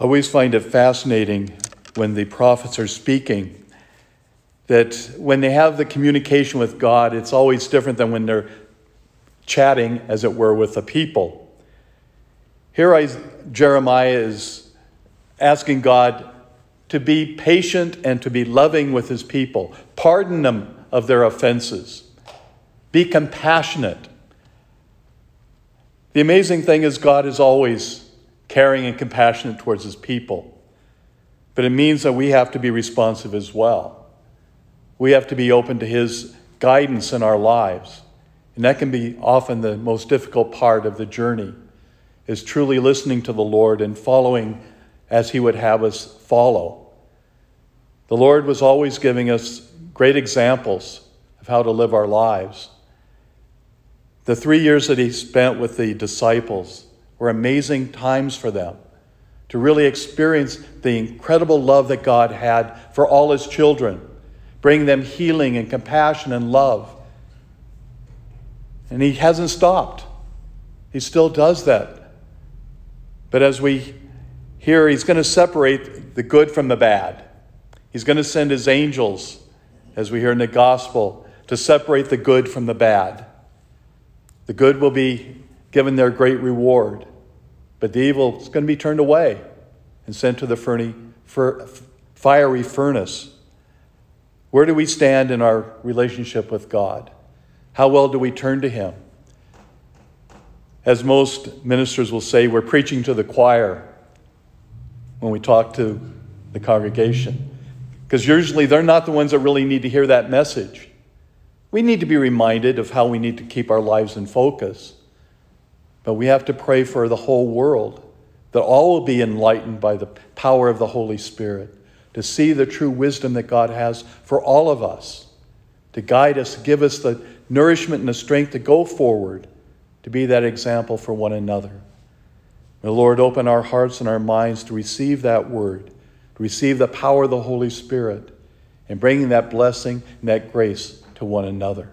I always find it fascinating when the prophets are speaking that when they have the communication with God, it's always different than when they're chatting, as it were, with the people. Here, I, Jeremiah is asking God to be patient and to be loving with his people, pardon them of their offenses, be compassionate. The amazing thing is, God is always caring and compassionate towards his people. But it means that we have to be responsive as well. We have to be open to his guidance in our lives. And that can be often the most difficult part of the journey is truly listening to the Lord and following as he would have us follow. The Lord was always giving us great examples of how to live our lives. The 3 years that he spent with the disciples, were amazing times for them to really experience the incredible love that God had for all his children, bring them healing and compassion and love. And he hasn't stopped. He still does that. But as we hear, he's going to separate the good from the bad. He's going to send his angels, as we hear in the gospel, to separate the good from the bad. The good will be given their great reward. But the evil is going to be turned away and sent to the ferny, fer, fiery furnace. Where do we stand in our relationship with God? How well do we turn to Him? As most ministers will say, we're preaching to the choir when we talk to the congregation. Because usually they're not the ones that really need to hear that message. We need to be reminded of how we need to keep our lives in focus. But we have to pray for the whole world, that all will be enlightened by the power of the Holy Spirit, to see the true wisdom that God has for all of us, to guide us, give us the nourishment and the strength to go forward, to be that example for one another. May the Lord open our hearts and our minds to receive that word, to receive the power of the Holy Spirit, and bringing that blessing and that grace to one another.